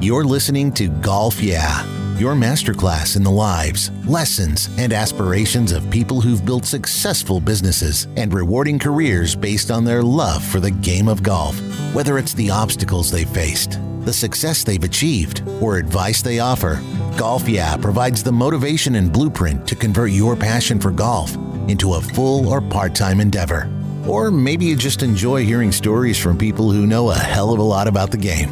You're listening to Golf Yeah, your masterclass in the lives, lessons, and aspirations of people who've built successful businesses and rewarding careers based on their love for the game of golf. Whether it's the obstacles they faced, the success they've achieved, or advice they offer, Golf Yeah provides the motivation and blueprint to convert your passion for golf into a full or part time endeavor. Or maybe you just enjoy hearing stories from people who know a hell of a lot about the game.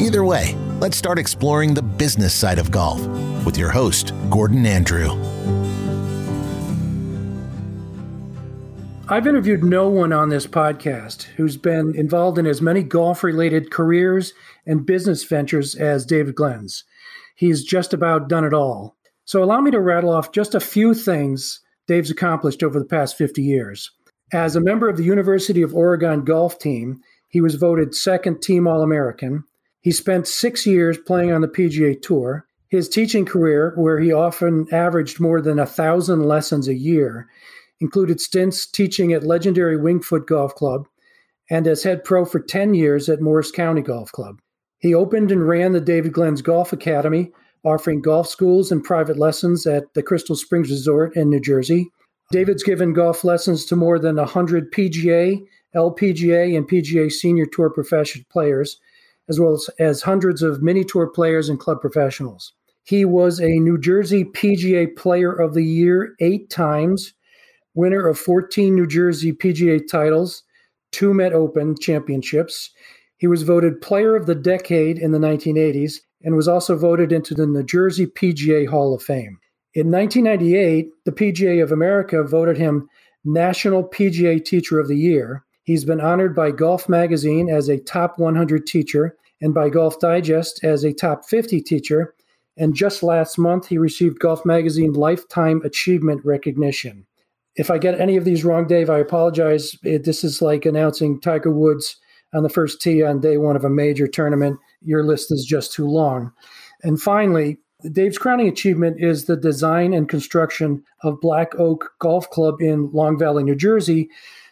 Either way, let's start exploring the business side of golf with your host, Gordon Andrew. I've interviewed no one on this podcast who's been involved in as many golf related careers and business ventures as David Glenz. He's just about done it all. So allow me to rattle off just a few things Dave's accomplished over the past 50 years. As a member of the University of Oregon golf team, he was voted second team All American. He spent six years playing on the PGA Tour. His teaching career, where he often averaged more than a thousand lessons a year, included stints teaching at legendary Winged-Foot Golf Club and as head pro for 10 years at Morris County Golf Club. He opened and ran the David Glenz Golf Academy, offering golf schools and private lessons at the Crystal Springs Resort in New Jersey. David's given golf lessons to more than 100 PGA, LPGA, and PGA Senior Tour professional players, as well as, as hundreds of mini tour players and club professionals. He was a New Jersey PGA Player of the Year eight times, winner of 14 New Jersey PGA titles, two Met Open championships. He was voted Player of the Decade in the 1980s and was also voted into the New Jersey PGA Hall of Fame. In 1998, the PGA of America voted him National PGA Teacher of the Year. He's been honored by Golf Magazine as a top 100 teacher and by Golf Digest as a top 50 teacher. And just last month, he received Golf Magazine Lifetime Achievement Recognition. If I get any of these wrong, Dave, I apologize. This is like announcing Tiger Woods on the first tee on day one of a major tournament. Your list is just too long. And finally, Dave's crowning achievement is the design and construction of Black Oak Golf Club in Long Valley, New Jersey,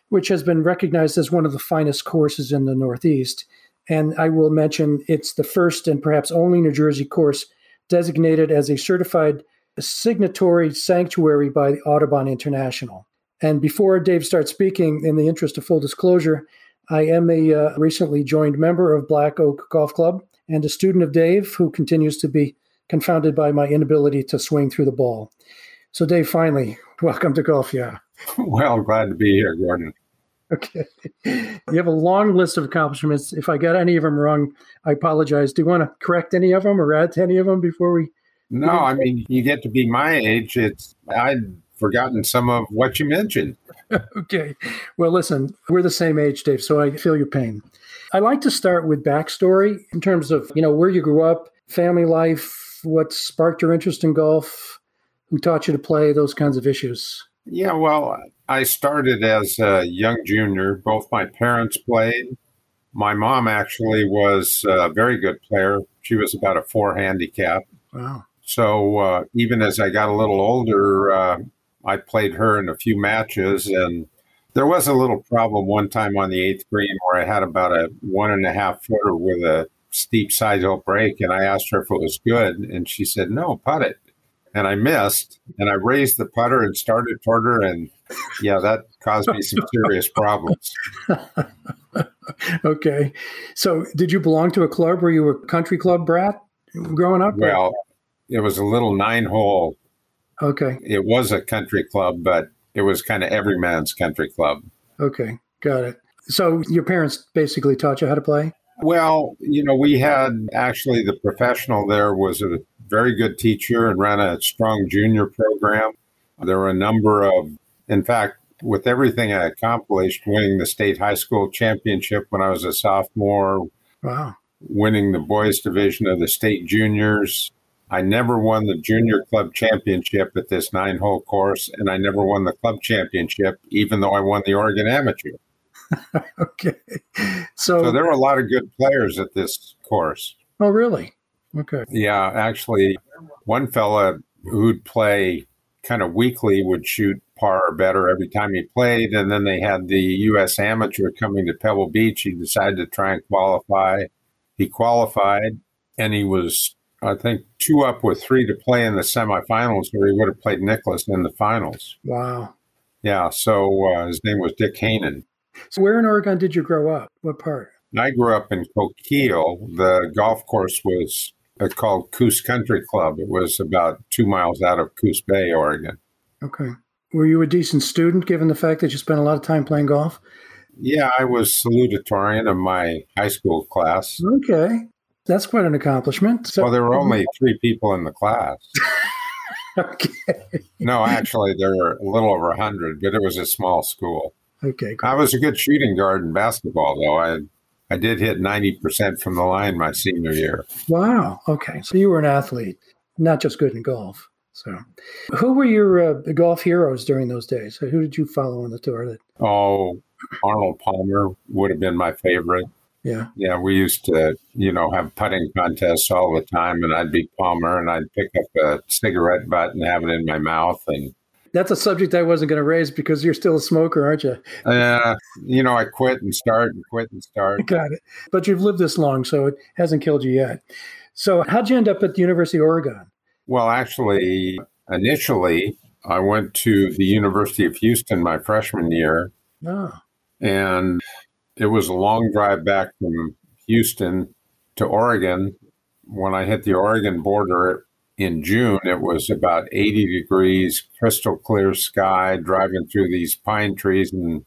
which has been recognized as one of the finest courses in the Northeast. And I will mention it's the first and perhaps only New Jersey course designated as a certified signatory sanctuary by the Audubon International. And before Dave starts speaking, in the interest of full disclosure, I am a uh, recently joined member of Black Oak Golf Club and a student of Dave who continues to be confounded by my inability to swing through the ball. So, Dave, finally, welcome to Golf Yeah. Well, glad to be here, Gordon. Okay. You have a long list of accomplishments. If I got any of them wrong, I apologize. Do you want to correct any of them or add to any of them before we? No, I mean, you get to be my age. It's I'd forgotten some of what you mentioned. okay. Well, listen, we're the same age, Dave, so I feel your pain. I like to start with backstory in terms of, you know, where you grew up, family life, what sparked your interest in golf? Who taught you to play? Those kinds of issues. Yeah, well, I started as a young junior. Both my parents played. My mom actually was a very good player. She was about a four handicap. Wow. So uh, even as I got a little older, uh, I played her in a few matches. And there was a little problem one time on the eighth green where I had about a one and a half footer with a steep side hill break, and I asked her if it was good, and she said, "No, putt it." And I missed, and I raised the putter and started toward her, and yeah, that caused me some serious problems. okay, so did you belong to a club? Were you a country club brat growing up? Well, it was a little nine hole. Okay. It was a country club, but it was kind of every man's country club. Okay, got it. So your parents basically taught you how to play? Well, you know, we had actually the professional there was a very good teacher and ran a strong junior program. There were a number of, in fact, with everything I accomplished, winning the state high school championship when I was a sophomore, wow, winning the boys division of the state juniors. I never won the junior club championship at this nine hole course, and I never won the club championship, even though I won the Oregon Amateur. okay. So, so there were a lot of good players at this course. Oh, really? Okay. Yeah, actually, one fella who'd play kind of weekly would shoot par or better every time he played. And then they had the U.S. Amateur coming to Pebble Beach. He decided to try and qualify. He qualified. and he was, I think, two up with three to play in the semifinals, where he would have played Nicklaus in the finals. Wow. Yeah. So uh, his name was Dick Hanen. So where in Oregon did you grow up? What part? I grew up in Coquille. The golf course was Uh, called Coos Country Club. It was about two miles out of Coos Bay, Oregon. Okay. Were you a decent student given the fact that you spent a lot of time playing golf? Yeah, I was salutatorian of my high school class. Okay. That's quite an accomplishment. So, well, there were only three people in the class. okay. No, actually, there were a little over 100, but it was a small school. Okay. Cool. I was a good shooting guard in basketball, though. I I did hit 90% from the line my senior year. Wow. Okay. So you were an athlete, not just good in golf. So, who were your uh, golf heroes during those days? Who did you follow on the tour? That oh, Arnold Palmer would have been my favorite. Yeah, yeah. We used to, you know, have putting contests all the time, and I'd beat Palmer, and I'd pick up a cigarette butt and have it in my mouth, and that's a subject I wasn't going to raise because you're still a smoker, aren't you? Uh, you know, I quit and start and quit and start. Got it. But you've lived this long, so it hasn't killed you yet. So, how'd you end up at the University of Oregon? Well, actually, initially, I went to the University of Houston my freshman year. Oh. And it was a long drive back from Houston to Oregon. When I hit the Oregon border in June, it was about 80 degrees, crystal clear sky, driving through these pine trees. And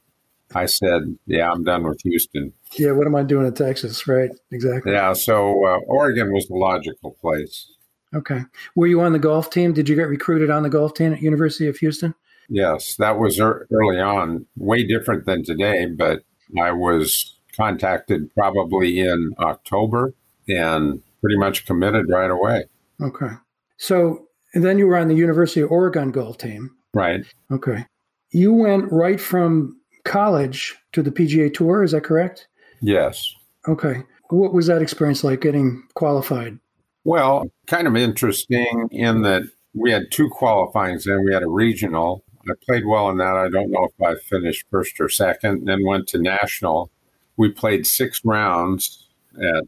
I said, Yeah, I'm done with Houston. Yeah, what am I doing in Texas? Right, exactly. Yeah, so uh, Oregon was the logical place. Okay. Were you on the golf team? Did you get recruited on the golf team at University of Houston? Yes, that was early on, way different than today, but I was contacted probably in October and pretty much committed right away. Okay. So, and then you were on the University of Oregon golf team. Right. Okay. You went right from college to the PGA Tour, is that correct? Yes. Okay. What was that experience like getting qualified? Well, kind of interesting in that we had two qualifyings then. We had a regional. I played well in that. I don't know if I finished first or second. Then went to national. We played six rounds at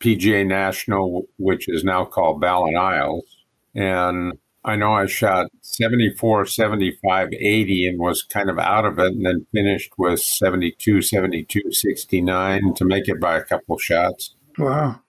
PGA National, which is now called BallenIsles. And I know I shot 74, 75, 80 and was kind of out of it and then finished with 72, 72, 69 to make it by a couple shots. Wow.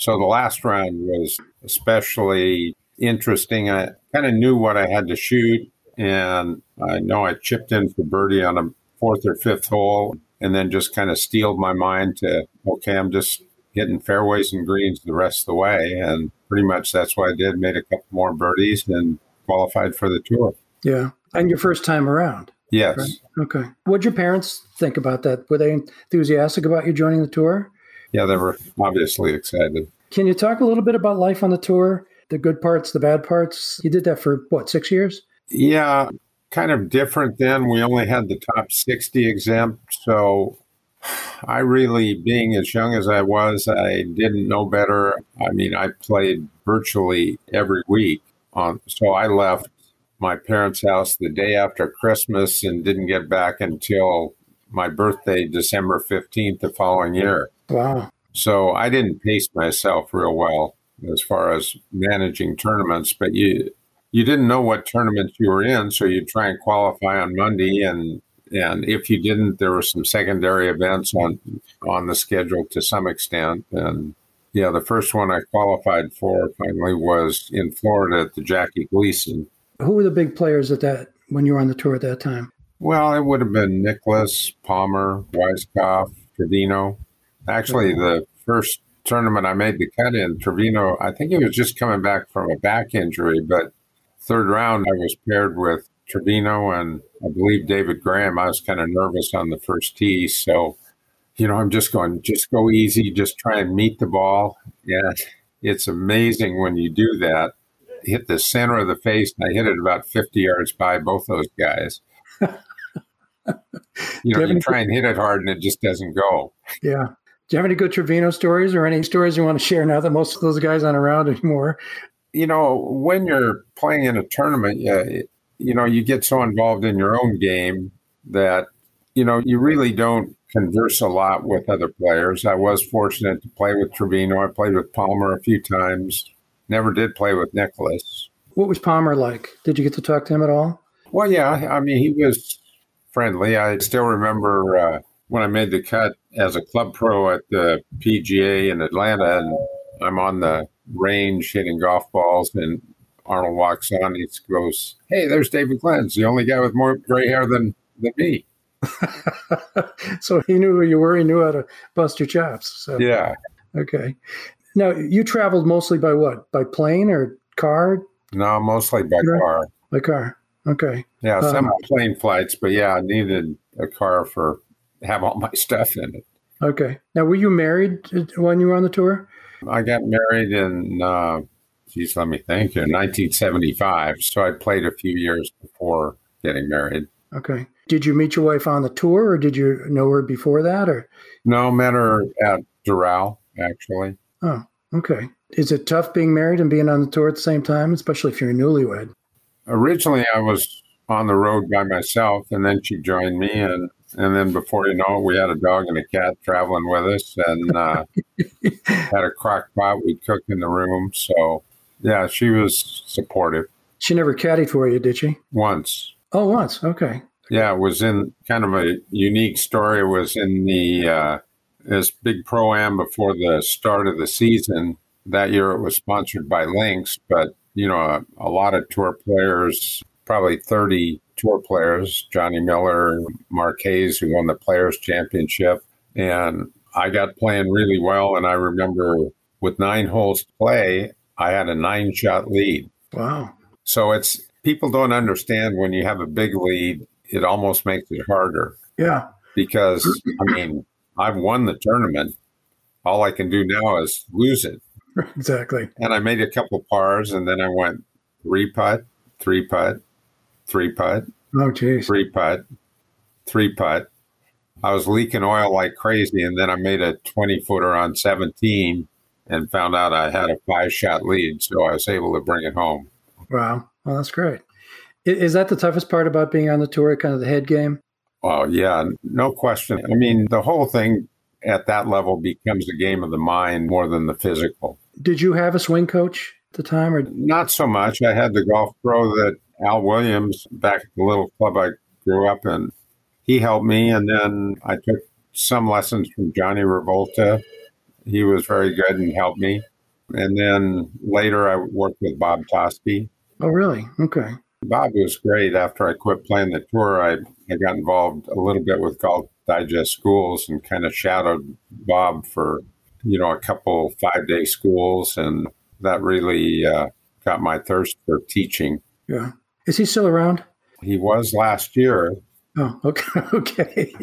So the last round was especially interesting. I kind of knew what I had to shoot, and I know I chipped in for birdie on a fourth or fifth hole, and then just kind of steeled my mind to, okay, I'm just hitting fairways and greens the rest of the way. And pretty much that's what I did. Made a couple more birdies and qualified for the tour. Yeah. And your first time around. Yes. Right? Okay. What'd your parents think about that? Were they enthusiastic about you joining the tour? yeah, they were obviously excited. Can you talk a little bit about life on the tour? The good parts, the bad parts? You did that for what, six years? Yeah, kind of different then. We only had the top 60 exempt. So I really, being as young as I was, I didn't know better. I mean, I played virtually every week. On, so I left my parents' house the day after Christmas and didn't get back until my birthday, December 15th, the following year. Wow. So I didn't pace myself real well as far as managing tournaments, but you you didn't know what tournaments you were in, so you'd try and qualify on Monday and and if you didn't, there were some secondary events on on the schedule to some extent. And yeah, the first one I qualified for finally was in Florida at the Jackie Gleason. Who were the big players at that when you were on the tour at that time? Well, it would have been Nicklaus Palmer, Weiskopf, Trevino. Actually, the first tournament I made the cut in, Trevino, I think he was just coming back from a back injury, but third round I was paired with Trevino and I believe David Graham. I was kind of nervous on the first tee. So, you know, I'm just going, just go easy, just try and meet the ball. Yeah, it's amazing when you do that. Hit the center of the face, and I hit it about 50 yards by both those guys. you know, you try and hit it hard and it just doesn't go. Yeah. Do you have any good Trevino stories or any stories you want to share now that most of those guys aren't around anymore? You know, when you're playing in a tournament, yeah, you know, you get so involved in your own game that, you know, you really don't converse a lot with other players. I was fortunate to play with Trevino. I played with Palmer a few times. Never did play with Nicklaus. What was Palmer like? Did you get to talk to him at all? Well, yeah. I mean, he was friendly. I still remember uh, when I made the cut as a club pro at the PGA in Atlanta, and I'm on the range hitting golf balls, and Arnold walks on. He goes, "Hey, there's David Glenz, the only guy with more gray hair than than me." so he knew who you were. He knew how to bust your chops. So. Yeah. Okay. Now you traveled mostly by what? By plane or car? No, mostly by car. By car. Okay. Yeah, some um, plane flights, but yeah, I needed a car for have all my stuff in it. Okay. Now, were you married when you were on the tour? I got married in, uh, geez, let me think, in 1975. So I played a few years before getting married. Okay. Did you meet your wife on the tour, or did you know her before that, or? No, met her at Doral, actually. Oh, okay. Is it tough being married and being on the tour at the same time, especially if you're a newlywed? Originally, I was on the road by myself, and then she joined me, and and then before you know it, we had a dog and a cat traveling with us, and uh, had a crock pot we'd cook in the room. So yeah, she was supportive. She never caddied for you, did she? Once. Oh, once. Okay. Yeah, it was in kind of a unique story. It was in the uh, this big pro am before the start of the season. That year, it was sponsored by Lynx, but you know, a, a lot of tour players, probably thirty tour players, Johnny Miller, Mark Hayes, who won the Players Championship, and I got playing really well. And I remember with nine holes to play, I had a nine shot lead. Wow. So it's people don't understand when you have a big lead, it almost makes it harder. Yeah. Because, I mean, I've won the tournament. All I can do now is lose it. Exactly. And I made a couple pars and then I went three putt, three putt, three putt. Oh, geez. Three putt, three putt. I was leaking oil like crazy. And then I made a 20 footer on 17 and found out I had a five shot lead. So I was able to bring it home. Wow. Well, that's great. Is that the toughest part about being on the tour, kind of the head game? Oh, yeah, no question. I mean, the whole thing at that level becomes a game of the mind more than the physical. Did you have a swing coach at the time or not so much? I had the golf pro that Al Williams back at the little club I grew up in. He helped me and then I took some lessons from Johnny Revolta. He was very good and helped me. And then later I worked with Bob Toski. Oh, really? Okay. Bob was great. After I quit playing the tour, I, I got involved a little bit with Golf Digest schools and kind of shadowed Bob for, you know, a couple five day schools. And that really uh, got my thirst for teaching. Yeah. Is he still around? He was last year. Oh, okay. Okay.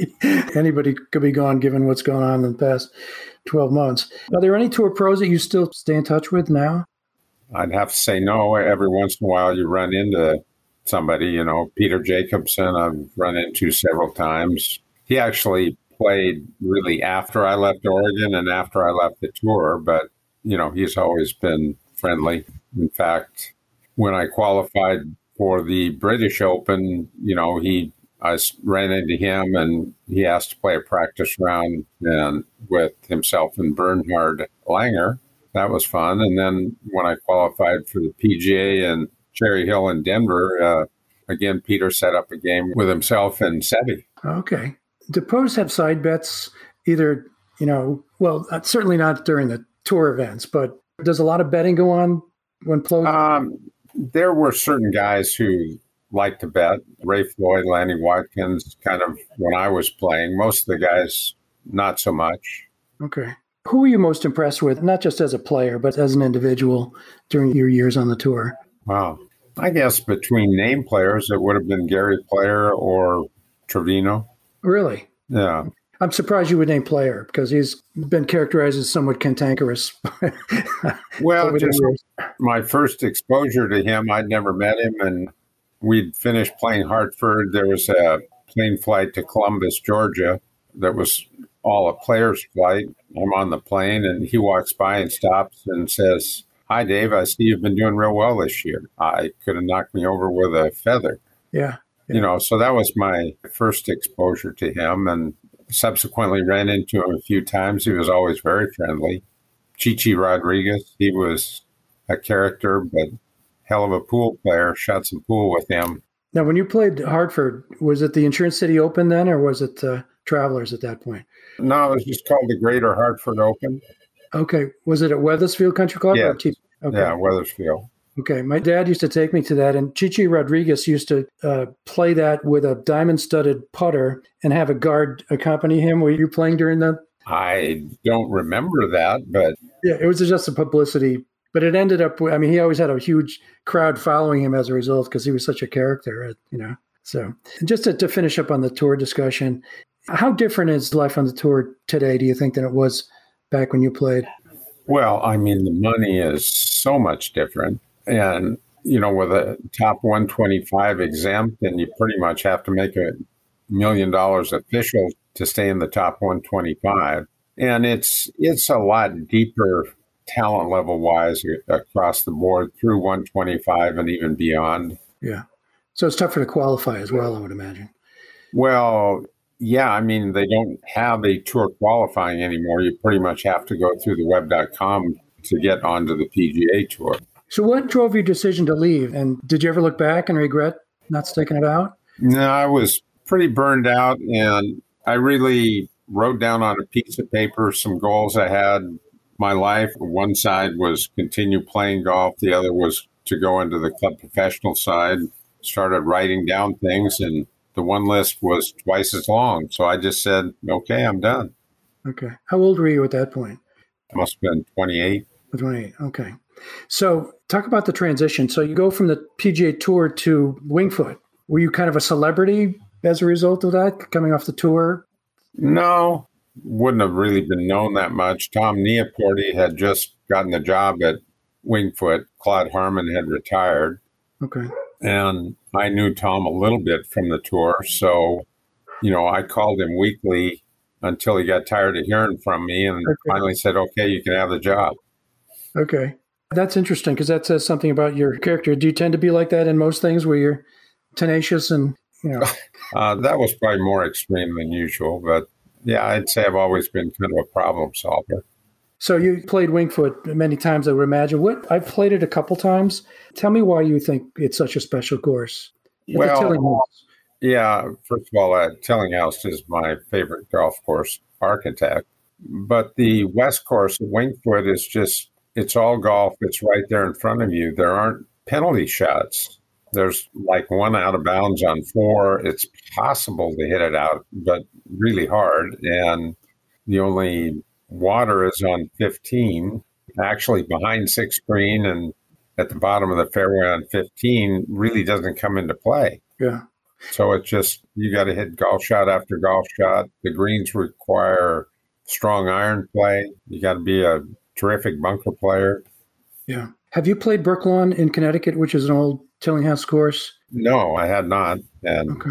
Anybody could be gone given what's going on in the past 12 months. Are there any tour pros that you still stay in touch with now? I'd have to say no. Every once in a while, you run into somebody, you know, Peter Jacobsen, I've run into several times. He actually played really after I left Oregon and after I left the tour, but, you know, he's always been friendly. In fact, when I qualified for the British Open, you know, he I ran into him and he asked to play a practice round and with himself and Bernhard Langer that was fun. And then when I qualified for the PGA and Cherry Hill in Denver, uh, again, Peter set up a game with himself and Seve. Okay. Do pros have side bets either, you know, well, uh, certainly not during the tour events, but does a lot of betting go on when pros? Um, there were certain guys who liked to bet. Ray Floyd, Lanny Wadkins, kind of when I was playing. Most of the guys, not so much. Okay. Who were you most impressed with, not just as a player, but as an individual during your years on the tour? Wow. I guess between name players, it would have been Gary Player or Trevino. Really? Yeah. I'm surprised you would name Player because he's been characterized as somewhat cantankerous. well, just my first exposure to him, I'd never met him, and we'd finished playing Hartford. There was a plane flight to Columbus, Georgia, that was all a player's flight. I'm on the plane and he walks by and stops and says, Hi, Dave. I see you've been doing real well this year. I could have knocked me over with a feather. Yeah. yeah. You know, so that was my first exposure to him. And subsequently ran into him a few times. He was always very friendly. Chichi Rodriguez, he was a character, but hell of a pool player. Shot some pool with him. Now, when you played Hartford, was it the Insurance City Open then, or was it uh, Travelers at that point? No, it was just called the Greater Hartford Open. Okay. Was it at Wethersfield Country Club? Yeah. T- okay. Yeah, Wethersfield. Okay. My dad used to take me to that, and Chichi Rodriguez used to uh, play that with a diamond studded putter and have a guard accompany him. Were you playing during that? I don't remember that, but Yeah, it was just a publicity, but it ended up. I mean, he always had a huge crowd following him as a result because he was such a character, uh, you know. So, just to, to finish up on the tour discussion, how different is life on the tour today? Do you think than it was back when you played? Well, I mean, the money is so much different. And, you know, with a top 125 exempt, and you pretty much have to make a million dollars official to stay in the top 125. And it's it's a lot deeper talent level wise across the board through 125 and even beyond. Yeah. So it's tougher to qualify as well, I would imagine. Well, yeah, I mean, they don't have a tour qualifying anymore. You pretty much have to go through the web.com to get onto the PGA tour. So, what drove your decision to leave? And did you ever look back and regret not sticking it out? No, I was pretty burned out, and I really wrote down on a piece of paper some goals I had. My life, one side was continue playing golf, the other was to go into the club professional side. Started writing down things, and the one list was twice as long. So I just said, okay, I'm done. Okay. How old were you at that point? Must have been 28. 28. Okay. So talk about the transition. So you go from the PGA Tour to Wingfoot. Were you kind of a celebrity as a result of that, coming off the tour? No, wouldn't have really been known that much. Tom Nieporte had just gotten the job at Wingfoot. Claude Harmon had retired. Okay. And I knew Tom a little bit from the tour. So, you know, I called him weekly until he got tired of hearing from me and Okay. finally said, okay, you can have the job. Okay. That's interesting because that says something about your character. Do you tend to be like that in most things where you're tenacious and, you know, Uh, that was probably more extreme than usual. But yeah, I'd say I've always been kind of a problem solver. so you played Wingfoot many times, I would imagine. What I've played it a couple times. Tell me why you think it's such a special course. Well, Yeah, first of all, uh, Tillinghast is my favorite golf course architect. But the West Course at Wingfoot is just, it's all golf. It's right there in front of you. There aren't penalty shots. There's like one out of bounds on four. It's possible to hit it out, but really hard. And the only water is on 15, actually behind six green and at the bottom of the fairway on 15 really doesn't come into play. yeah. So it's just you got to hit golf shot after golf shot. The greens require strong iron play. You got to be a terrific bunker player. Yeah. Have you played Brooklawn in Connecticut, which is an old Tillinghast course? No, I had not. And Okay.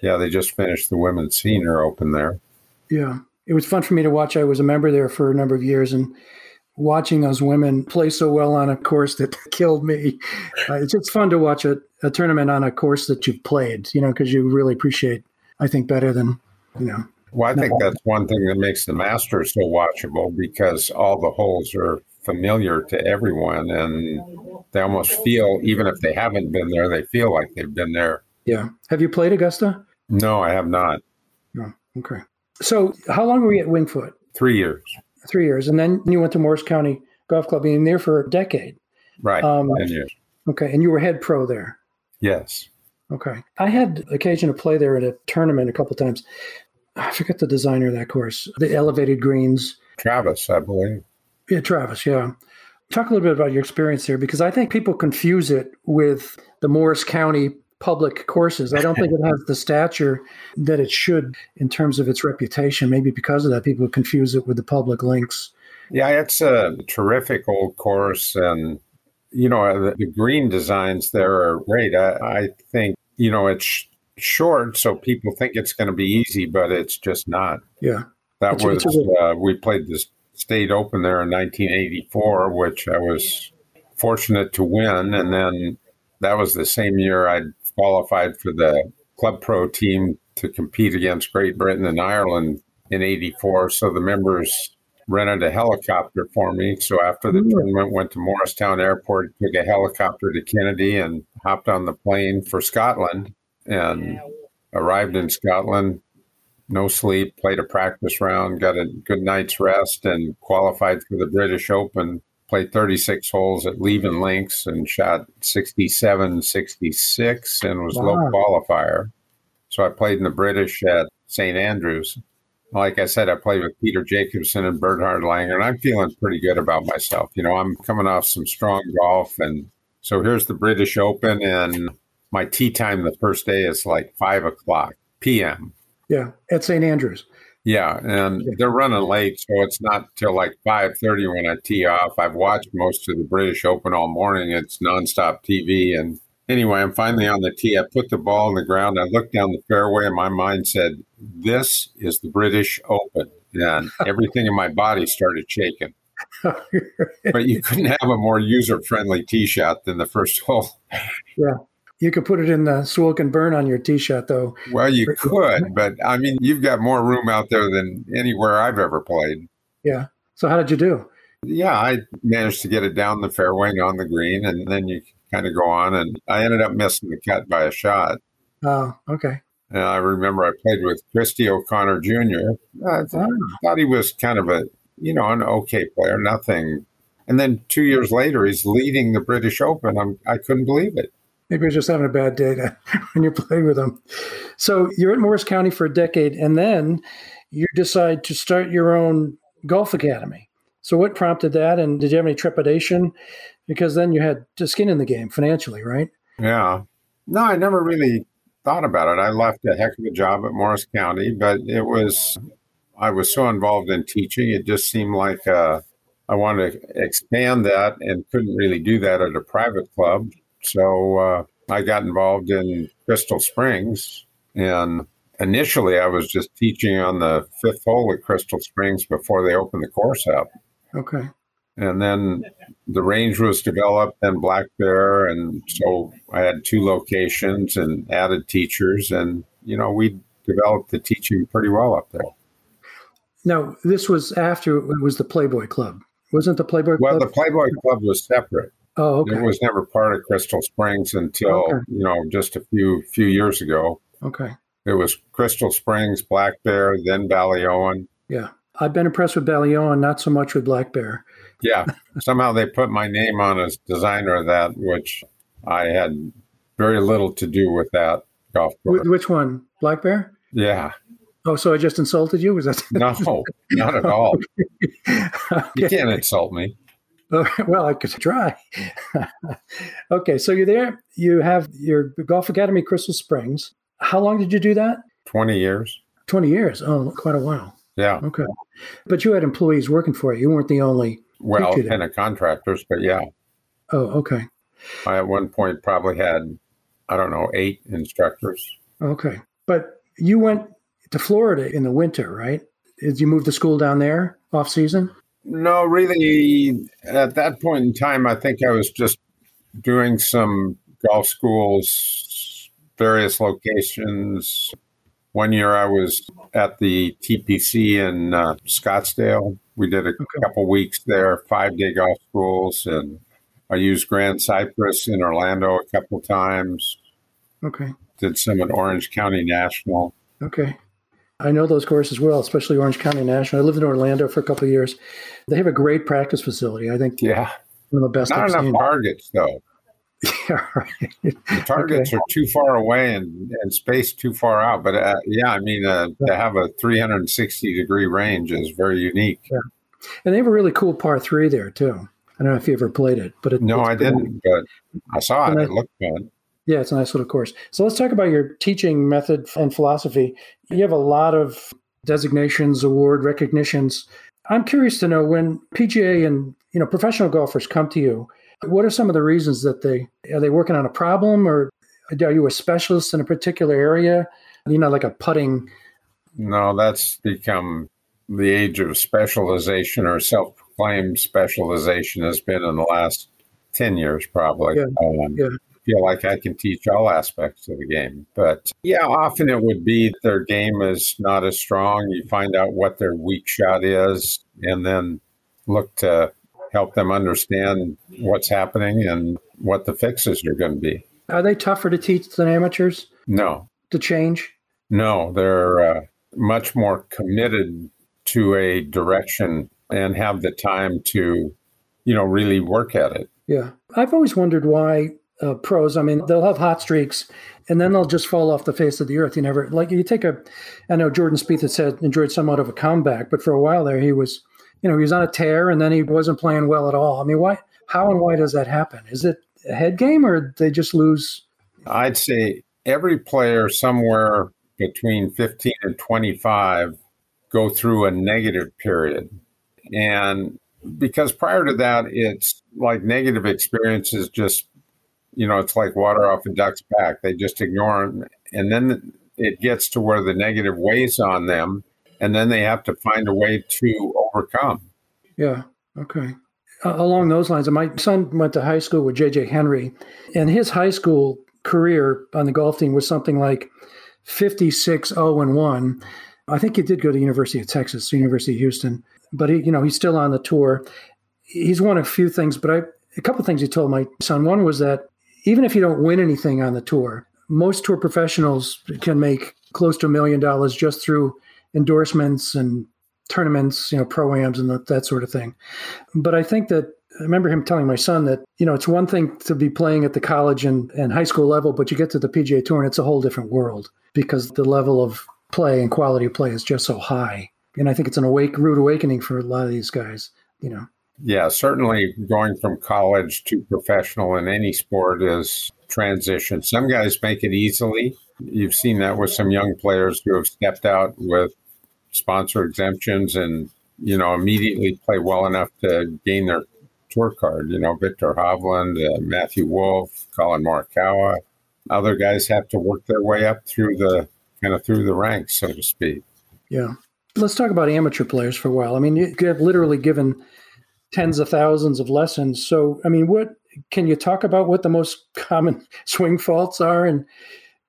yeah, they just finished the women's senior open there. Yeah. It was fun for me to watch. I was a member there for a number of years and watching those women play so well on a course that killed me. Uh, it's just fun to watch a, a tournament on a course that you've played, you know, because you really appreciate, I think, better than, you know. Well, I think that's one thing that makes the Masters so watchable because all the holes are familiar to everyone and they almost feel, even if they haven't been there, they feel like they've been there. Yeah. Have you played Augusta? No, I have not. No. Okay. So how long were you at Wingfoot? Three years. Three years. And then you went to Morris County Golf Club, being there for a decade. Right. Um, 10 years. Okay. And you were head pro there. Yes. Okay. I had occasion to play there at a tournament a couple times. I forget the designer of that course. The elevated greens. Travis, I believe. Yeah, Travis, yeah. Talk a little bit about your experience there because I think people confuse it with the Morris County public courses. I don't think it has the stature that it should in terms of its reputation. Maybe because of that, people confuse it with the public links. Yeah, it's a terrific old course, and you know the, the green designs there are great. I, I think you know it's short, so people think it's going to be easy, but it's just not. Yeah. That It's- was it's uh, we played the state open there in 1984, which I was fortunate to win, and then that was the same year I qualified for the club pro team to compete against Great Britain and Ireland in 84. So the members rented a helicopter for me. So after the hmm. tournament, went to Morristown Airport, took a helicopter to Kennedy, and hopped on the plane for Scotland. And arrived in Scotland, no sleep, played a practice round, got a good night's rest, and qualified for the British Open. Played 36 holes at Leven Links and shot 67, 66, and was wow. low qualifier. So I played in the British at St. Andrews like I said, I played with Peter Jacobsen and Bernhard Langer, and I'm feeling pretty good about myself. You know, I'm coming off some strong golf, and so here's the British Open, and my tee time the first day is like five o'clock p.m. Yeah, at St. Andrews. Yeah, and they're running late, so it's not till like five thirty when I tee off. I've watched most of the British Open all morning. It's nonstop TV, and Anyway, I'm finally on the tee. I put the ball on the ground. I looked down the fairway, and my mind said, This is the British Open. And everything in my body started shaking. but you couldn't have a more user friendly tee shot than the first hole. Yeah. You could put it in the Swilcan Burn on your shot, though. Well, you could, but I mean, you've got more room out there than anywhere I've ever played. Yeah. So, how did you do? Yeah, I managed to get it down the fairway and on the green, and then you kind of go on. And I ended up missing the cut by a shot. Oh, okay. And I remember I played with Christy O'Connor Jr. I thought, oh. thought he was kind of a, you know, an okay player, nothing. And then two years later, he's leading the British Open. I'm, I couldn't believe it. Maybe you're just having a bad day to, when you play with them. So you're at Morris County for a decade, and then you decide to start your own golf academy. So what prompted that, and did you have any trepidation because then you had to skin in the game financially, right? Yeah. No, I never really thought about it. I left a heck of a job at Morris County, but it was, I was so involved in teaching, it just seemed like uh, I wanted to expand that and couldn't really do that at a private club. So uh, I got involved in Crystal Springs. And initially, I was just teaching on the fifth hole at Crystal Springs before they opened the course up. Okay. And then the range was developed and Black Bear. And so I had two locations and added teachers. And, you know, we developed the teaching pretty well up there. Now, this was after it was the Playboy Club. Wasn't the Playboy Club? Well, the Playboy Club was separate. Oh, okay. It was never part of Crystal Springs until, okay. you know, just a few few years ago. Okay. It was Crystal Springs, Black Bear, then Ballyowen. Yeah. I've been impressed with Ballyowen, not so much with Black Bear yeah, somehow they put my name on as designer of that, which I had very little to do with that golf course. Which one, Black Bear? Yeah. Oh, so I just insulted you? Was that no, not at all. okay. You can't insult me. well, I could try. okay, so you're there. You have your golf academy, Crystal Springs. How long did you do that? Twenty years. Twenty years. Oh, quite a while. Yeah. Okay, but you had employees working for you. You weren't the only well, of contractors, but yeah. Oh, okay. I at one point probably had, I don't know, eight instructors. Okay. But you went to Florida in the winter, right? Did you move the school down there off season? No, really. At that point in time, I think I was just doing some golf schools, various locations. One year I was at the TPC in uh, Scottsdale we did a okay. couple weeks there, five day golf schools, and I used Grand Cypress in Orlando a couple times. Okay. Did some at Orange County National. Okay. I know those courses well, especially Orange County National. I lived in Orlando for a couple of years. They have a great practice facility. I think. Yeah. One of the best. Not I've enough seen. targets though. Yeah, right. The targets okay. are too far away and, and spaced too far out. But uh, yeah, I mean, uh, yeah. to have a 360 degree range is very unique. Yeah. And they have a really cool par three there, too. I don't know if you ever played it, but it, no, I didn't, but I saw it. Nice, it looked fun. Yeah, it's a nice little course. So let's talk about your teaching method and philosophy. You have a lot of designations, award recognitions. I'm curious to know when PGA and you know professional golfers come to you what are some of the reasons that they are they working on a problem or are you a specialist in a particular area? You know, like a putting. No, that's become the age of specialization or self-proclaimed specialization has been in the last ten years, probably. Yeah. Um, yeah. Feel like I can teach all aspects of the game. But yeah, often it would be their game is not as strong. You find out what their weak shot is and then look to help them understand what's happening and what the fixes are going to be. Are they tougher to teach than amateurs? No. To change? No, they're uh, much more committed to a direction and have the time to, you know, really work at it. Yeah. I've always wondered why uh, pros, I mean, they'll have hot streaks and then they'll just fall off the face of the earth. You never, like, you take a, I know Jordan Spieth had said enjoyed somewhat of a comeback, but for a while there, he was, you know, he was on a tear and then he wasn't playing well at all. I mean, why, how and why does that happen? Is it a head game or they just lose? I'd say every player somewhere between 15 and 25 go through a negative period. And because prior to that, it's like negative experiences just, you know, it's like water off a duck's back. They just ignore them. And then it gets to where the negative weighs on them. And then they have to find a way to overcome. Yeah. Okay. Uh, along those lines, my son went to high school with JJ Henry, and his high school career on the golf team was something like 56 0 and 1. I think he did go to University of Texas, University of Houston, but he, you know, he's still on the tour. He's won a few things, but I, a couple of things he told my son. One was that even if you don't win anything on the tour, most tour professionals can make close to a million dollars just through endorsements and tournaments, you know, pro-ams and that sort of thing. But I think that I remember him telling my son that, you know, it's one thing to be playing at the college and, and high school level, but you get to the PGA Tour and it's a whole different world because the level of play and quality of play is just so high. And I think it's an awake, rude awakening for a lot of these guys, you know. Yeah, certainly going from college to professional in any sport is transition. Some guys make it easily. You've seen that with some young players who have stepped out with sponsor exemptions and, you know, immediately play well enough to gain their tour card. You know, Viktor Hovland, uh, Matthew Wolff, Collin Morikawa. Other guys have to work their way up through the kind of through the ranks, so to speak. Yeah. Let's talk about amateur players for a while. I mean, you have literally given tens of thousands of lessons. So, I mean, what can you talk about what the most common swing faults are in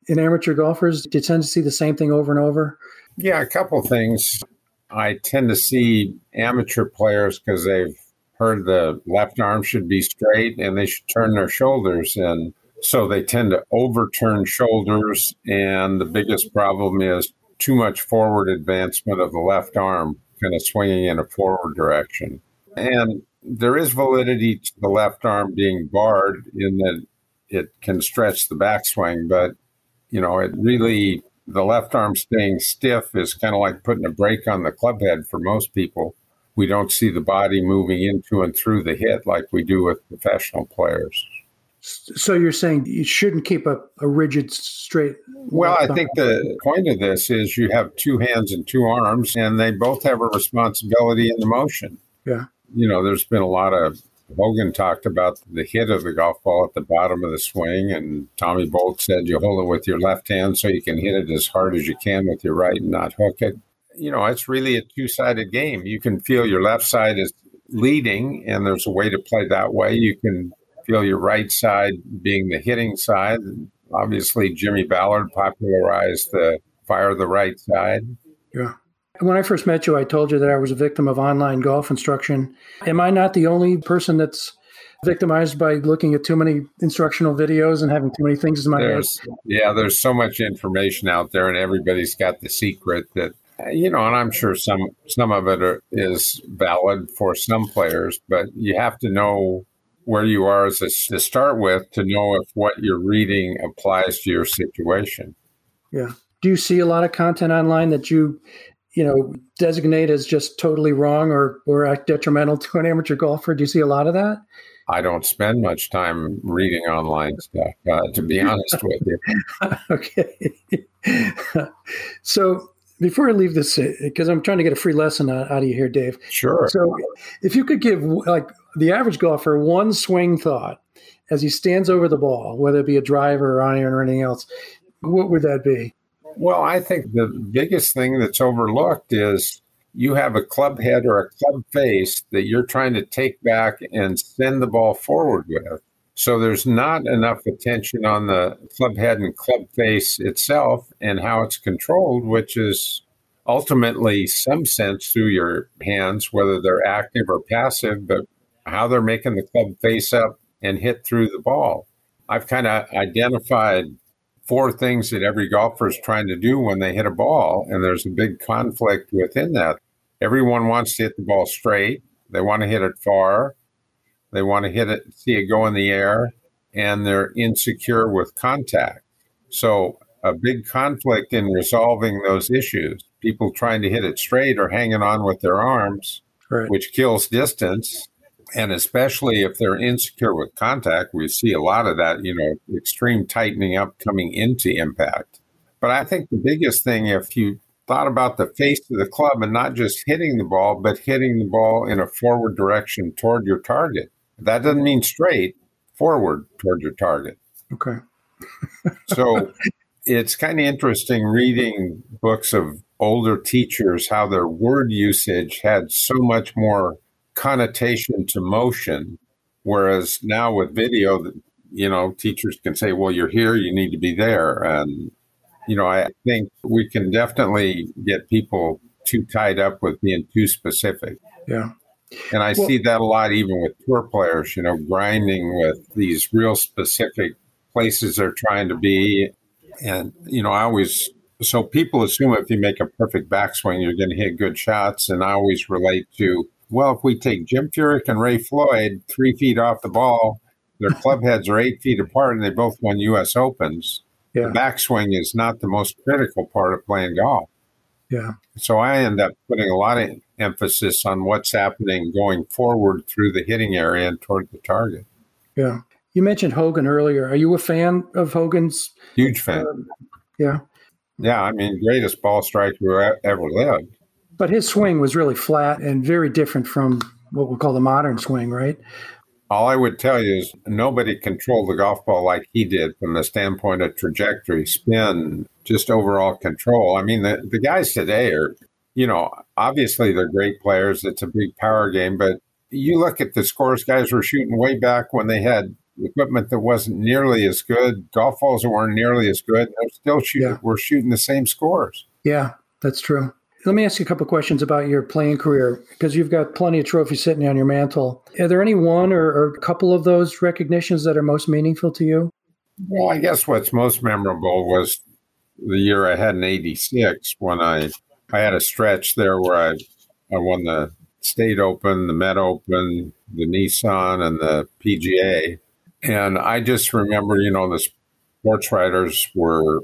in amateur golfers? Do you tend to see the same thing over and over? Yeah, a couple things. I tend to see amateur players because they've heard the left arm should be straight and they should turn their shoulders and so they tend to overturn shoulders and the biggest problem is too much forward advancement of the left arm kind of swinging in a forward direction and there is validity to the left arm being barred in that it can stretch the backswing but you know it really the left arm staying stiff is kind of like putting a brake on the club head for most people we don't see the body moving into and through the hit like we do with professional players. So you're saying you shouldn't keep a, a rigid straight. Well, I think the point of this is you have two hands and two arms, and they both have a responsibility in the motion. Yeah. You know, there's been a lot of Hogan talked about the hit of the golf ball at the bottom of the swing, and Tommy Bolt said you hold it with your left hand so you can hit it as hard as you can with your right and not hook it you know, it's really a two sided game. You can feel your left side is leading, and there's a way to play that way. You can feel your right side being the hitting side. Obviously, Jimmy Ballard popularized the fire the right side. Yeah. When I first met you, I told you that I was a victim of online golf instruction. Am I not the only person that's victimized by looking at too many instructional videos and having too many things in my there's, head? Yeah, there's so much information out there, and everybody's got the secret that you know, and I'm sure some some of it are, is valid for some players, but you have to know where you are as a, to start with to know if what you're reading applies to your situation. Yeah. Do you see a lot of content online that you, you know, designate as just totally wrong or or detrimental to an amateur golfer? Do you see a lot of that? I don't spend much time reading online stuff, uh, to be honest with you. okay. so before I leave this, because uh, I'm trying to get a free lesson out, of you here, Dave. Sure. So, if you could give like the average golfer one swing thought as he stands over the ball, whether it be a driver or iron or anything else, what would that be? Well, I think the biggest thing that's overlooked is you have a club head or a club face that you're trying to take back and send the ball forward with. So there's not enough attention on the club head and club face itself and how it's controlled, which is ultimately some sense through your hands, whether they're active or passive, but how they're making the club face up and hit through the ball. I've kind of identified four things that every golfer is trying to do when they hit a ball, and there's a big conflict within that. Everyone wants to hit the ball straight, they want to hit it far, they want to hit it, see it go in the air, and they're insecure with contact. So, a big conflict in resolving those issues. People trying to hit it straight or hanging on with their arms, right. which kills distance and especially if they're insecure with contact, we see a lot of that, you know, extreme tightening up coming into impact. But I think the biggest thing, if you thought about the face of the club and not just hitting the ball, but hitting the ball in a forward direction toward your target, that doesn't mean straight, forward toward your target. Okay. so it's kind of interesting reading books of older teachers, how their word usage had so much more connotation to motion. Whereas now with video, you know, teachers can say, well, you're here, you need to be there. And, you know, I think we can definitely get people too tied up with being too specific. Yeah. And I well, see that a lot even with tour players, you know, grinding with these real specific places they're trying to be. And, you know, I always, so people assume if you make a perfect backswing, you're going to hit good shots. And I always relate to, well, if we take Jim Furyk and Ray Floyd three feet off the ball, their club heads are eight feet apart and they both won U.S. Opens. Yeah. The backswing is not the most critical part of playing golf. Yeah. So I end up putting a lot of emphasis on what's happening going forward through the hitting area and toward the target. Yeah. You mentioned Hogan earlier. Are you a fan of Hogan's? Huge fan. Yeah. Yeah. I mean, greatest ball striker who ever lived. But his swing was really flat and very different from what we call the modern swing, right? All I would tell you is nobody controlled the golf ball like he did from the standpoint of trajectory, spin, just overall control. I mean, the, the guys today are, you know, obviously they're great players. It's a big power game, but you look at the scores guys were shooting way back when they had equipment that wasn't nearly as good, golf balls that weren't nearly as good. They're still shooting, yeah. we're shooting the same scores. Yeah, that's true. Let me ask you a couple questions about your playing career because you've got plenty of trophies sitting on your mantle. Are there any one or, or a couple of those recognitions that are most meaningful to you? Well, I guess what's most memorable was the year I had in '86 when I I had a stretch there where I I won the State Open, the Met Open, the Nissan, and the PGA. And I just remember, you know, the sports writers were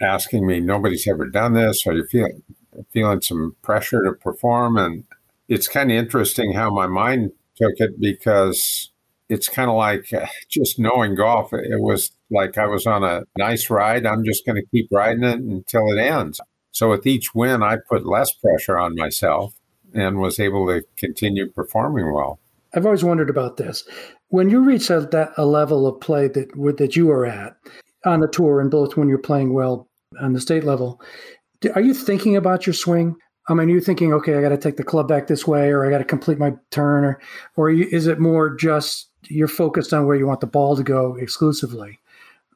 asking me, "Nobody's ever done this. Are you feeling feeling some pressure to perform. And it's kind of interesting how my mind took it because it's kind of like just knowing golf. It was like I was on a nice ride. I'm just going to keep riding it until it ends. So with each win, I put less pressure on myself and was able to continue performing well. I've always wondered about this. When you reach a, that, a level of play that that you are at on the tour and both when you're playing well on the state level, are you thinking about your swing? I mean, are you thinking, okay, I got to take the club back this way, or I got to complete my turn, or, or you, is it more just you're focused on where you want the ball to go exclusively?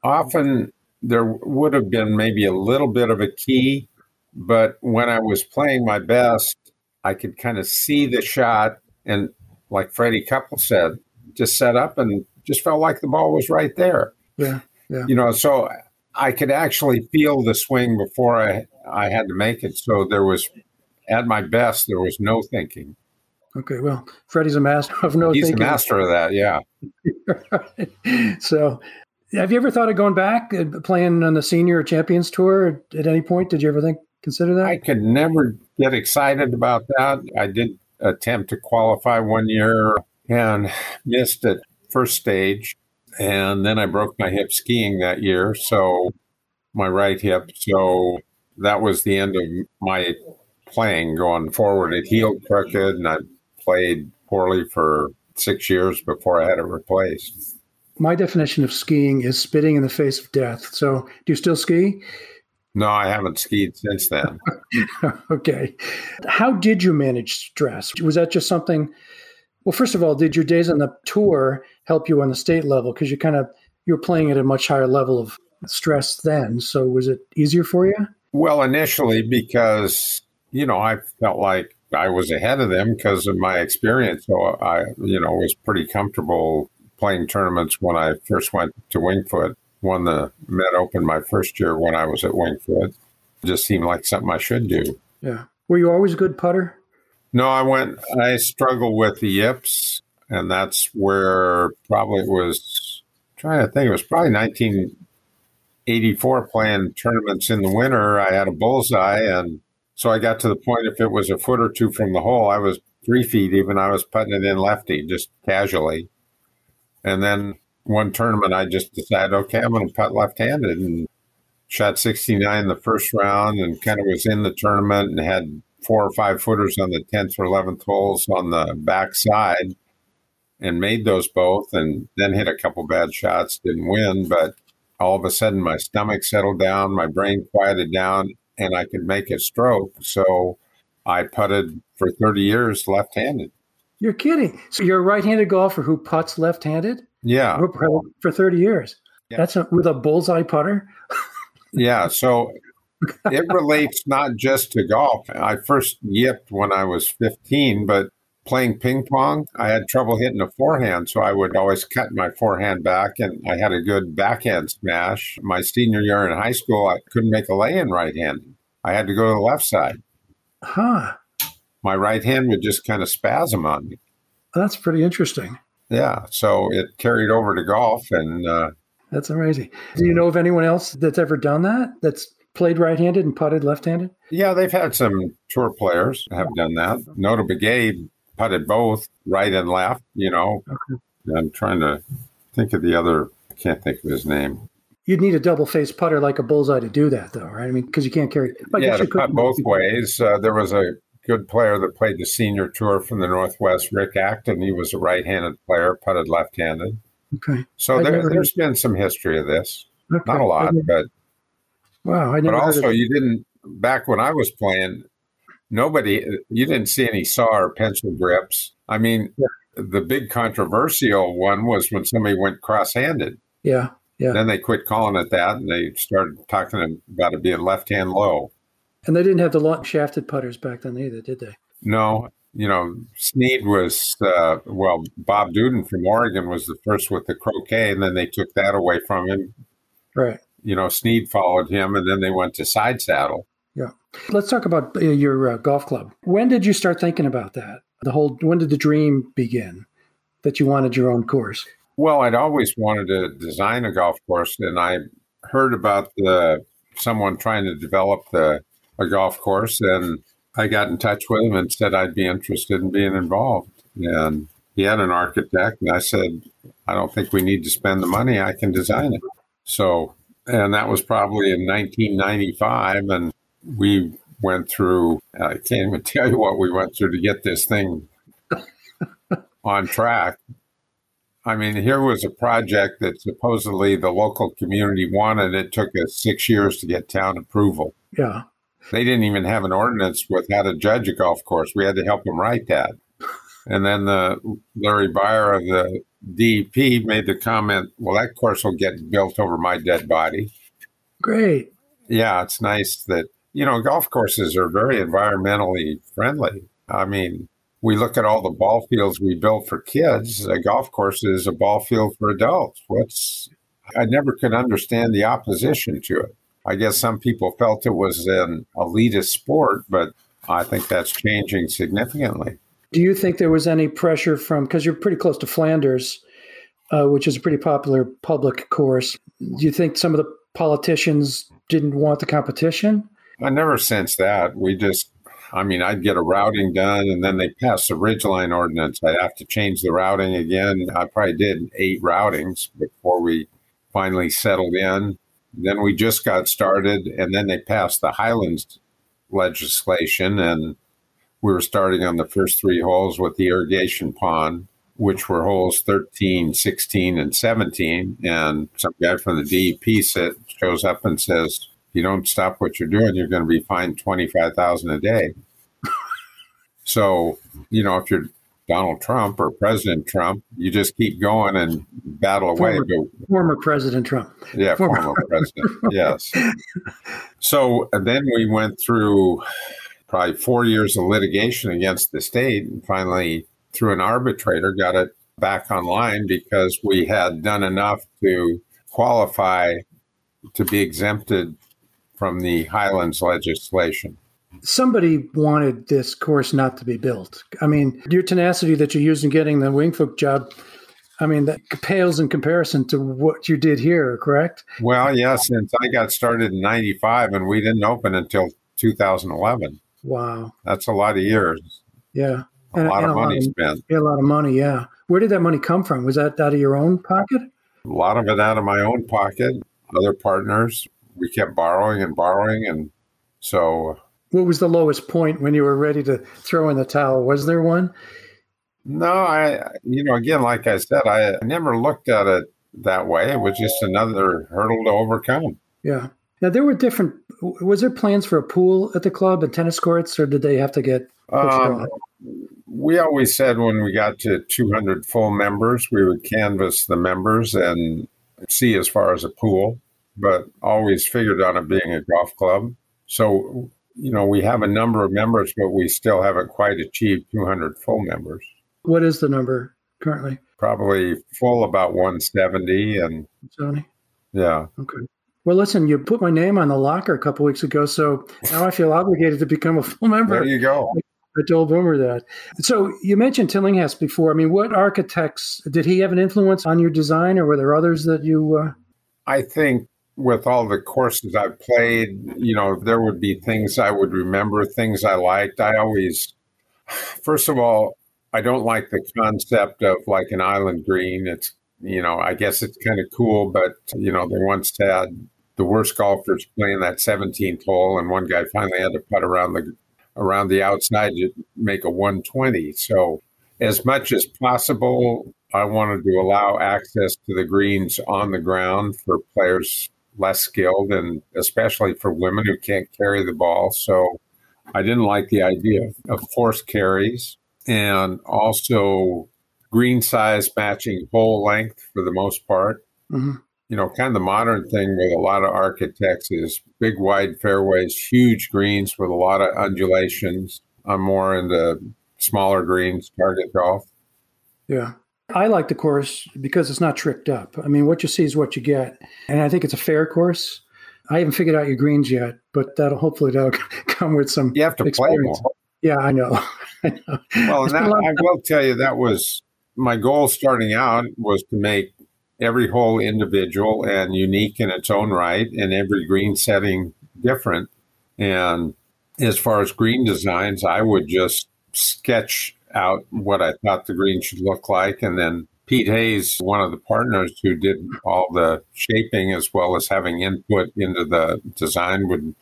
Often there would have been maybe a little bit of a key, but when I was playing my best, I could kind of see the shot, and like Freddie Couples said, just set up and just felt like the ball was right there. Yeah, yeah. You know, so I could actually feel the swing before I I had to make it. So there was, at my best, there was no thinking. Okay, well, Freddie's a master of no He's thinking. He's a master of that, yeah. so, have you ever thought of going back playing on the senior champions tour at any point? Did you ever think consider that? I could never get excited about that. I did attempt to qualify one year and missed at first stage, and then I broke my hip skiing that year, so my right hip. So that was the end of my playing going forward. It healed crooked, and I played poorly for six years before I had it replaced. My definition of skiing is spitting in the face of death. So, do you still ski? No, I haven't skied since then. okay. How did you manage stress? Was that just something? Well, first of all, did your days on the tour help you on the state level because you kind of you were playing at a much higher level of stress then. So was it easier for you? Well, initially because you know I felt like I was ahead of them because of my experience. So I, you know, was pretty comfortable playing tournaments when I first went to Winged Foot. Won the Met Open my first year when I was at Winged Foot. It just seemed like something I should do. Yeah. Were you always a good putter? No, I went. I struggled with the yips, and that's where probably it was. trying to think, it was probably 1984 playing tournaments in the winter. I had a bullseye, and so I got to the point if it was a foot or two from the hole, I was three feet even. I was putting it in lefty just casually. And then one tournament, I just decided, okay, I'm going to putt left handed and shot 69 the first round and kind of was in the tournament and had four or five footers on the 10th or 11th holes on the back side and made those both and then hit a couple bad shots, didn't win. But all of a sudden, my stomach settled down, my brain quieted down, and I could make a stroke. So I putted for 30 years left handed. You're kidding. So you're a right handed golfer who puts left handed? Yeah. For 30 years. Yeah. That's a, with a bullseye putter? yeah. So it relates not just to golf. I first yipped when I was 15, but playing ping pong, I had trouble hitting a forehand, so I would always cut my forehand back, and I had a good backhand smash. My senior year in high school, I couldn't make a lay in right handed. I had to go to the left side. Huh. My right hand would just kind of spasm on me. That's pretty interesting. Yeah. So it carried over to golf, and uh, that's amazing. Do you know of anyone else that's ever done that? That's played right-handed and putted left-handed? Yeah, they've had some tour players have done that. Notah Begay putted both right and left. You know, okay. I'm trying to think of the other. I can't think of his name. You'd need a double face putter like a bullseye to do that, though, right? I mean, because you can't carry. Yeah, to putt both ways. Uh, there was a good player that played the senior tour from the Northwest, Rick Acton. He was a right-handed player, putted left-handed. Okay. So there, has been some history of this. Okay. Not a lot, but wow. I never but also, you didn't back when I was playing nobody, you didn't see any saw or pencil grips. I mean, yeah. the big controversial one was when somebody went cross handed. Yeah. Yeah. Then they quit calling it that and they started talking about it being left hand low. And they didn't have the long shafted putters back then either, did they? No. You know, Snead was, uh, well, Bob Duden from Oregon was the first with the croquet, and then they took that away from him. Right. You know, Snead followed him, and then they went to side saddle. Yeah. Let's talk about uh, your uh, golf club. When did you start thinking about that? The whole when did the dream begin that you wanted your own course? Well, I'd always wanted to design a golf course, and I heard about the someone trying to develop the a golf course, and I got in touch with him and said I'd be interested in being involved. And he had an architect, and I said, I don't think we need to spend the money. I can design it. So, and that was probably in 1995, and we went through, I can't even tell you what we went through to get this thing on track. I mean, here was a project that supposedly the local community wanted. It took us six years to get town approval. Yeah. They didn't even have an ordinance with how to judge a golf course. We had to help them write that. And then the Larry Beyer of the DEP made the comment, well, that course will get built over my dead body. Great. Yeah, it's nice that you know, golf courses are very environmentally friendly. I mean, we look at all the ball fields we built for kids. A golf course is a ball field for adults. What's I never could understand the opposition to it. I guess some people felt it was an elitist sport, but I think that's changing significantly. Do you think there was any pressure from because you're pretty close to Flanders, uh, which is a pretty popular public course? Do you think some of the politicians didn't want the competition? I never sensed that. We just, I mean, I'd get a routing done and then they passed the ridgeline ordinance. I'd have to change the routing again. I probably did eight routings before we finally settled in. Then we just got started and then they passed the Highlands legislation and we were starting on the first three holes with the irrigation pond which were holes 13, 16, and 17. And some guy from the DEP set, shows up and says, you don't stop what you're doing, you're going to be fined twenty five thousand a day. so, you know, if you're Donald Trump or President Trump. You just keep going and battle away. Former, former President Trump. Yeah, former, former president. Yes. So then we went through probably four years of litigation against the state and finally, through an arbitrator, got it back online because we had done enough to qualify to be exempted from the Highlands legislation somebody wanted this course not to be built. I mean, your tenacity that you used in getting the Winged Foot job, I mean, that pales in comparison to what you did here, correct? Well, yeah, since I got started in 95 and we didn't open until 2011. Wow. That's a lot of years. Yeah. A and, lot and of a money lot of, spent. Yeah, a lot of money, yeah. Where did that money come from? Was that out of your own pocket? A lot of it out of my own pocket, other partners. We kept borrowing and borrowing. And so what was the lowest point when you were ready to throw in the towel? Was there one? No, I, you know, again, like I said, I never looked at it that way. It was just another hurdle to overcome. Yeah. Now there were different. Was there plans for a pool at the club and tennis courts, or did they have to get? Um, we always said when we got to 200 full members, we would canvass the members and see as far as a pool, but always figured on it being a golf club. So you know, we have a number of members, but we still haven't quite achieved 200 full members. What is the number currently? Probably full about 170 and 70. Yeah. Okay. Well, listen, you put my name on the locker a couple weeks ago, so now I feel obligated to become a full member. There you go. I told Boomer that. So you mentioned Tillinghast before. I mean, what architects did he have an influence on your design, or were there others that you? Uh... I think with all the courses I've played, you know, there would be things I would remember, things I liked. I always, first of all, I don't like the concept of like an island green. It's, you know, I guess it's kind of cool, but, you know, they once had the worst golfers playing that 17th hole, and one guy finally had to putt around the around the outside to make a 120. So, as much as possible, I wanted to allow access to the greens on the ground for players less skilled and especially for women who can't carry the ball. So I didn't like the idea of forced carries and also green size matching hole length for the most part. Mm-hmm. You know, kind of the modern thing with a lot of architects is big wide fairways, huge greens with a lot of undulations. I'm more into smaller greens, target golf. Yeah. I like the course because it's not tricked up. I mean, what you see is what you get, and I think it's a fair course. I haven't figured out your greens yet, but that'll hopefully that'll come with some. You have to experience. play more. Yeah, I know. I know. Well, that, I will tell you that was my goal starting out was to make every hole individual and unique in its own right, and every green setting different. And as far as green designs, I would just sketch out what I thought the green should look like. And then Pete Hayes, one of the partners who did all the shaping as well as having input into the design, would,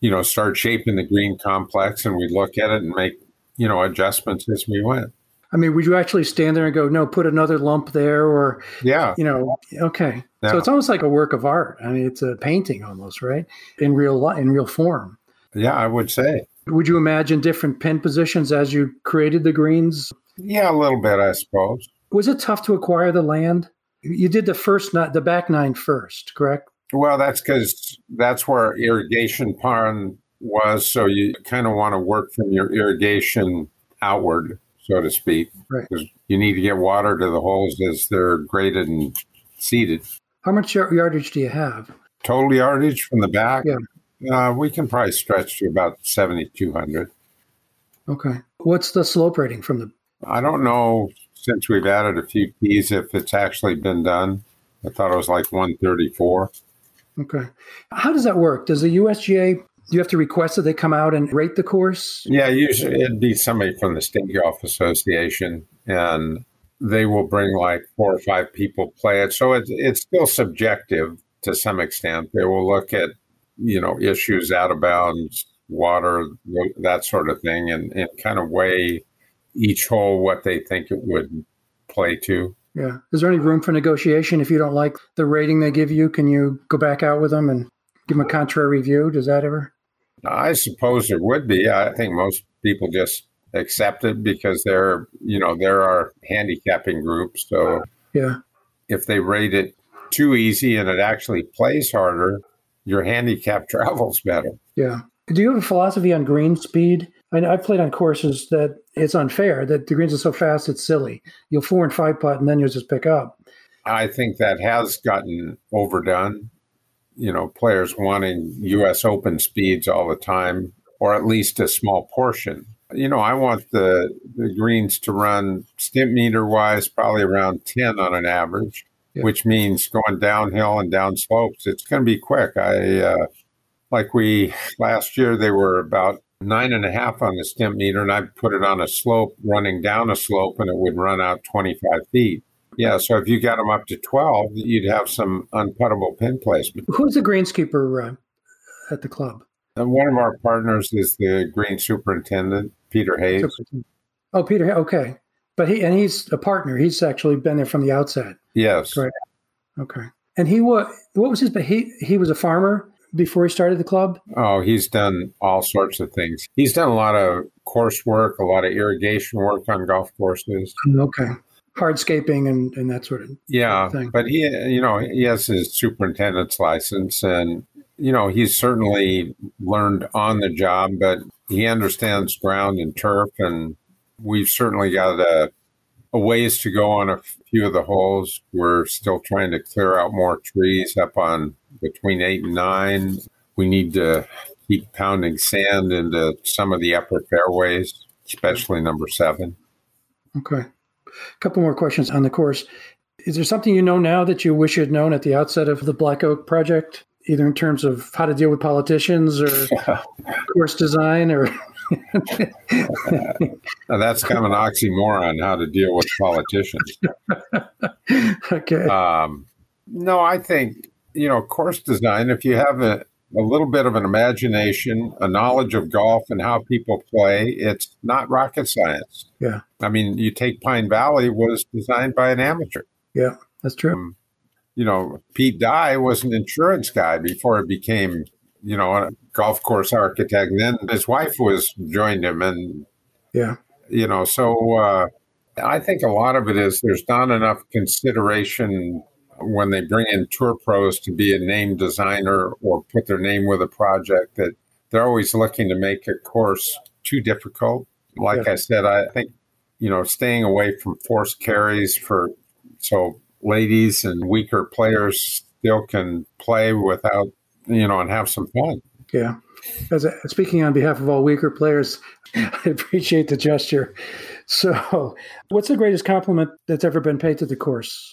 you know, start shaping the green complex and we'd look at it and make, you know, adjustments as we went. I mean, would you actually stand there and go, no, put another lump there or, yeah, you know, okay. Yeah. So it's almost like a work of art. I mean, it's a painting almost, right? In real, life, in real form. Yeah, I would say. Would you imagine different pin positions as you created the greens? Yeah, a little bit, I suppose. Was it tough to acquire the land? You did the first, not the back nine first, correct? Well, that's because that's where irrigation pond was. So you kind of want to work from your irrigation outward, so to speak, right? Because you need to get water to the holes as they're graded and seeded. How much yardage do you have? Total yardage from the back? Yeah. Uh, we can probably stretch to about 7,200. Okay. What's the slope rating from the? I don't know since we've added a few keys if it's actually been done. I thought it was like 134. Okay. How does that work? Does the USGA, do you have to request that they come out and rate the course? Yeah, usually it'd be somebody from the State Golf Association, and they will bring like four or five people play it. So it's, it's still subjective to some extent. They will look at you know, issues out of bounds, water, that sort of thing, and, and kind of weigh each hole what they think it would play to. Yeah. Is there any room for negotiation if you don't like the rating they give you? Can you go back out with them and give them a contrary view? Does that ever? I suppose there would be. I think most people just accept it because they're you know there are handicapping groups. So Yeah. if they rate it too easy and it actually plays harder, your handicap travels better. Yeah. Do you have a philosophy on green speed? I mean, I've played on courses that it's unfair that the greens are so fast it's silly. You'll four and five putt and then you'll just pick up. I think that has gotten overdone. You know, players wanting U.S. Open speeds all the time, or at least a small portion. You know, I want the, the greens to run Stimpmeter wise probably around 10 on an average, Yeah. which means going downhill and down slopes. It's going to be quick. I, uh, like we, last year, they were about nine and a half on the Stimpmeter, and I put it on a slope running down a slope, and it would run out 25 feet. Yeah, so if you got them up to 12, you'd have some unputtable pin placement. Who's the greenskeeper uh, at the club? And one of our partners is the green superintendent, Peter Hayes. Oh, Peter. Okay, but he and he's a partner. He's actually been there from the outset. Yes. Right. Okay, and he was what was his? But he he was a farmer before he started the club. Oh, he's done all sorts of things. He's done a lot of course work, a lot of irrigation work on golf courses. Okay, hardscaping and and that sort of Yeah, thing. but he, you know, he has his superintendent's license, and you know, he's certainly learned on the job, but he understands ground and turf, and we've certainly got a, a ways to go on a few of the holes. We're still trying to clear out more trees up on between eight and nine. We need to keep pounding sand into some of the upper fairways, especially number seven. Okay. A couple more questions on the course. Is there something you know now that you wish you had known at the outset of the Black Oak project, either in terms of how to deal with politicians or course design or that's kind of an oxymoron how to deal with politicians. okay. Um, no, I think, you know, course design, if you have a, a little bit of an imagination, a knowledge of golf and how people play, it's not rocket science. Yeah. I mean, you take Pine Valley was designed by an amateur. yeah, that's true. You know, Pete Dye was an insurance guy before it became, you know, a golf course architect. And then his wife was joined him and Yeah. you know so uh, i think a lot of it is there's not enough consideration when they bring in tour pros to be a name designer or put their name with a project that they're always looking to make a course too difficult like Yeah. i said i think you know staying away from forced carries for so ladies and weaker players still can play without you know and have some fun Yeah. As a, speaking on behalf of all weaker players, I appreciate the gesture. So, what's the greatest compliment that's ever been paid to the course,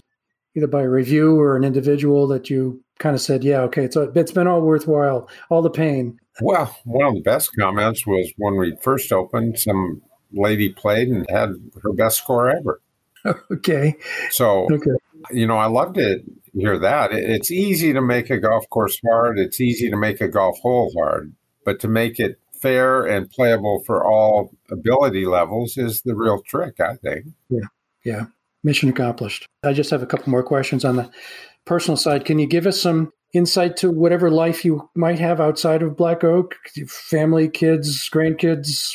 either by a review or an individual that you kind of said, "Yeah, okay, it's it's been all worthwhile, all the pain." Well, one of the best comments was when we first opened, some lady played and had her best score ever. okay, So, okay, you know, I love to hear that. It's easy to make a golf course hard, it's easy to make a golf hole hard, but to make it fair and playable for all ability levels is the real trick, I think. Yeah. Yeah, mission accomplished. I just have a couple more questions on the personal side. Can you give us some insight to whatever life you might have outside of Black Oak, family, kids, grandkids,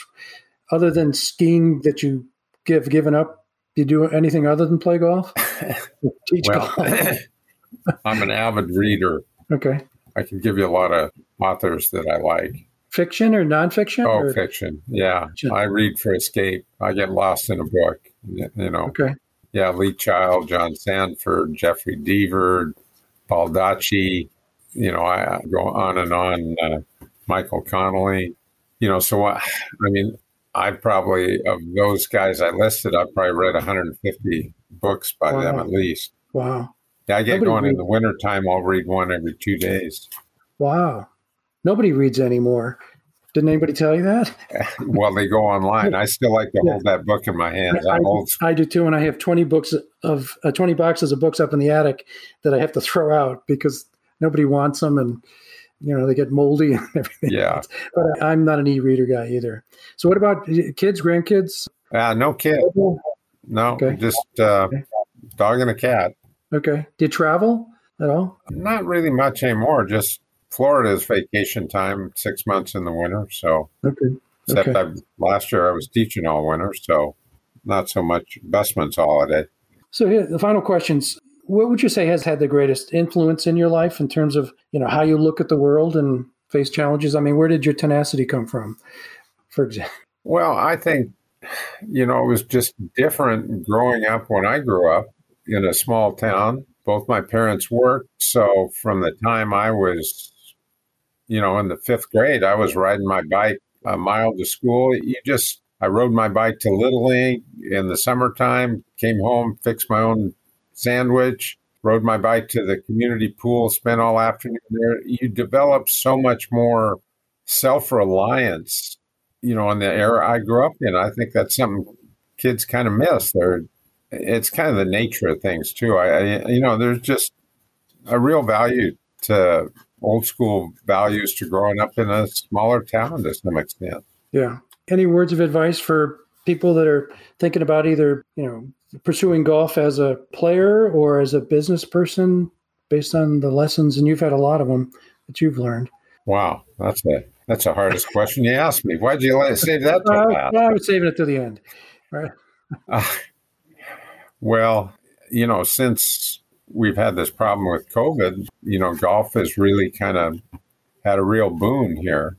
other than skiing that you give given up? Do you do anything other than play golf? Teach Well, golf. I'm an avid reader. Okay. I can give you a lot of authors that I like. Fiction or nonfiction? Oh, or- fiction. Yeah. Fiction. I read for escape. I get lost in a book, you know. Okay. Yeah, Lee Child, John Sandford, Jeffrey Deaver, Baldacci, you know, I, I go on and on, uh, Michael Connelly, you know, so I, I mean, I probably, of those guys I listed, I've probably read 150 books by them at least. Wow. Yeah, I get Nobody going in read- the wintertime, I'll read one every two days. Wow. Nobody reads anymore. Didn't anybody tell you that? Well, they go online. I still like to Yeah. hold that book in my hands. I, old I do too, and I have twenty books of uh, twenty boxes of books up in the attic that I have to throw out because nobody wants them, and you know they get moldy and everything. Yeah. but I, I'm not an e-reader guy either. So, what about kids, grandkids? Uh, no kid. No, Okay. just uh, Okay. dog and a cat. Okay, do you travel at all? Not really much anymore. Just Florida is vacation time, six months in the winter. So Okay, Except okay. last year I was teaching all winter, so not so much Busman's holiday. So here, the final questions. What would you say has had the greatest influence in your life in terms of you know how you look at the world and face challenges? I mean, where did your tenacity come from, for example? Well, I think you know it was just different growing up when I grew up in a small town. Both my parents worked, so from the time I was, you know, in the fifth grade, I was riding my bike a mile to school. You just I rode my bike to Little League in the summertime, came home, fixed my own sandwich, rode my bike to the community pool, spent all afternoon there. You develop so much more self reliance, you know, in the era I grew up in. I think that's something kids kind of miss. They're, it's kind of the nature of things too. I, I, you know, there's just a real value to old school values to growing up in a smaller town to some extent. Yeah. Any words of advice for people that are thinking about either you know pursuing golf as a player or as a business person based on the lessons and you've had a lot of them that you've learned? Wow. That's a that's the hardest question you asked me. Why'd you let, save that to uh, well, i was saving it to the end right? Uh, well you know since we've had this problem with covid you know golf has really kind of had a real boon here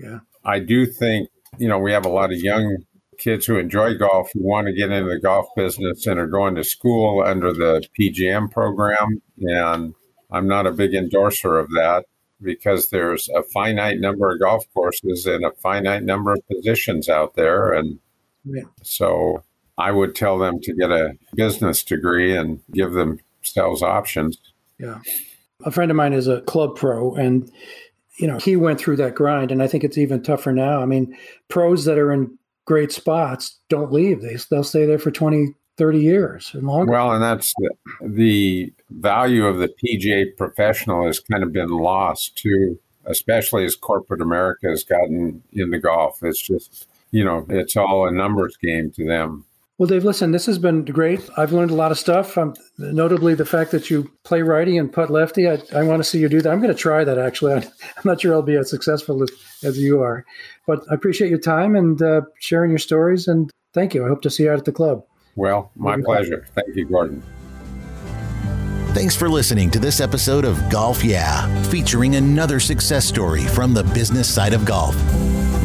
yeah i do think you know, we have a lot of young kids who enjoy golf who want to get into the golf business and are going to school under the PGM program. And I'm not a big endorser of that because there's a finite number of golf courses and a finite number of positions out there. And yeah. so I would tell them to get a business degree and give themselves options. Yeah. A friend of mine is a club pro and you know, he went through that grind, and I think it's even tougher now. I mean, pros that are in great spots don't leave; they they'll stay there for 20, 30 years and longer. Well, and that's the, the value of the PGA professional has kind of been lost too, especially as corporate America has gotten into golf. It's just you know, it's all a numbers game to them. Well, Dave, listen, this has been great. I've learned a lot of stuff. Um, notably, the fact that you play righty and putt lefty. I, I want to see you do that. I'm going to try that, actually. I'm not sure I'll be as successful as, as you are. But I appreciate your time and uh, sharing your stories. And thank you. I hope to see you out at the club. Well, my pleasure. Thank you, Gordon. Thanks for listening to this episode of Golf Yeah, featuring another success story from the business side of golf.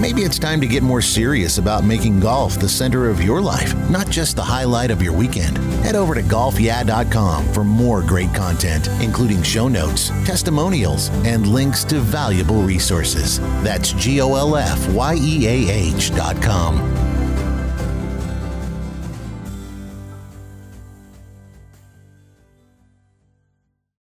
Maybe it's time to get more serious about making golf the center of your life, not just the highlight of your weekend. Head over to golfyeah.com for more great content, including show notes, testimonials, and links to valuable resources. That's G O L F Y E A H.com.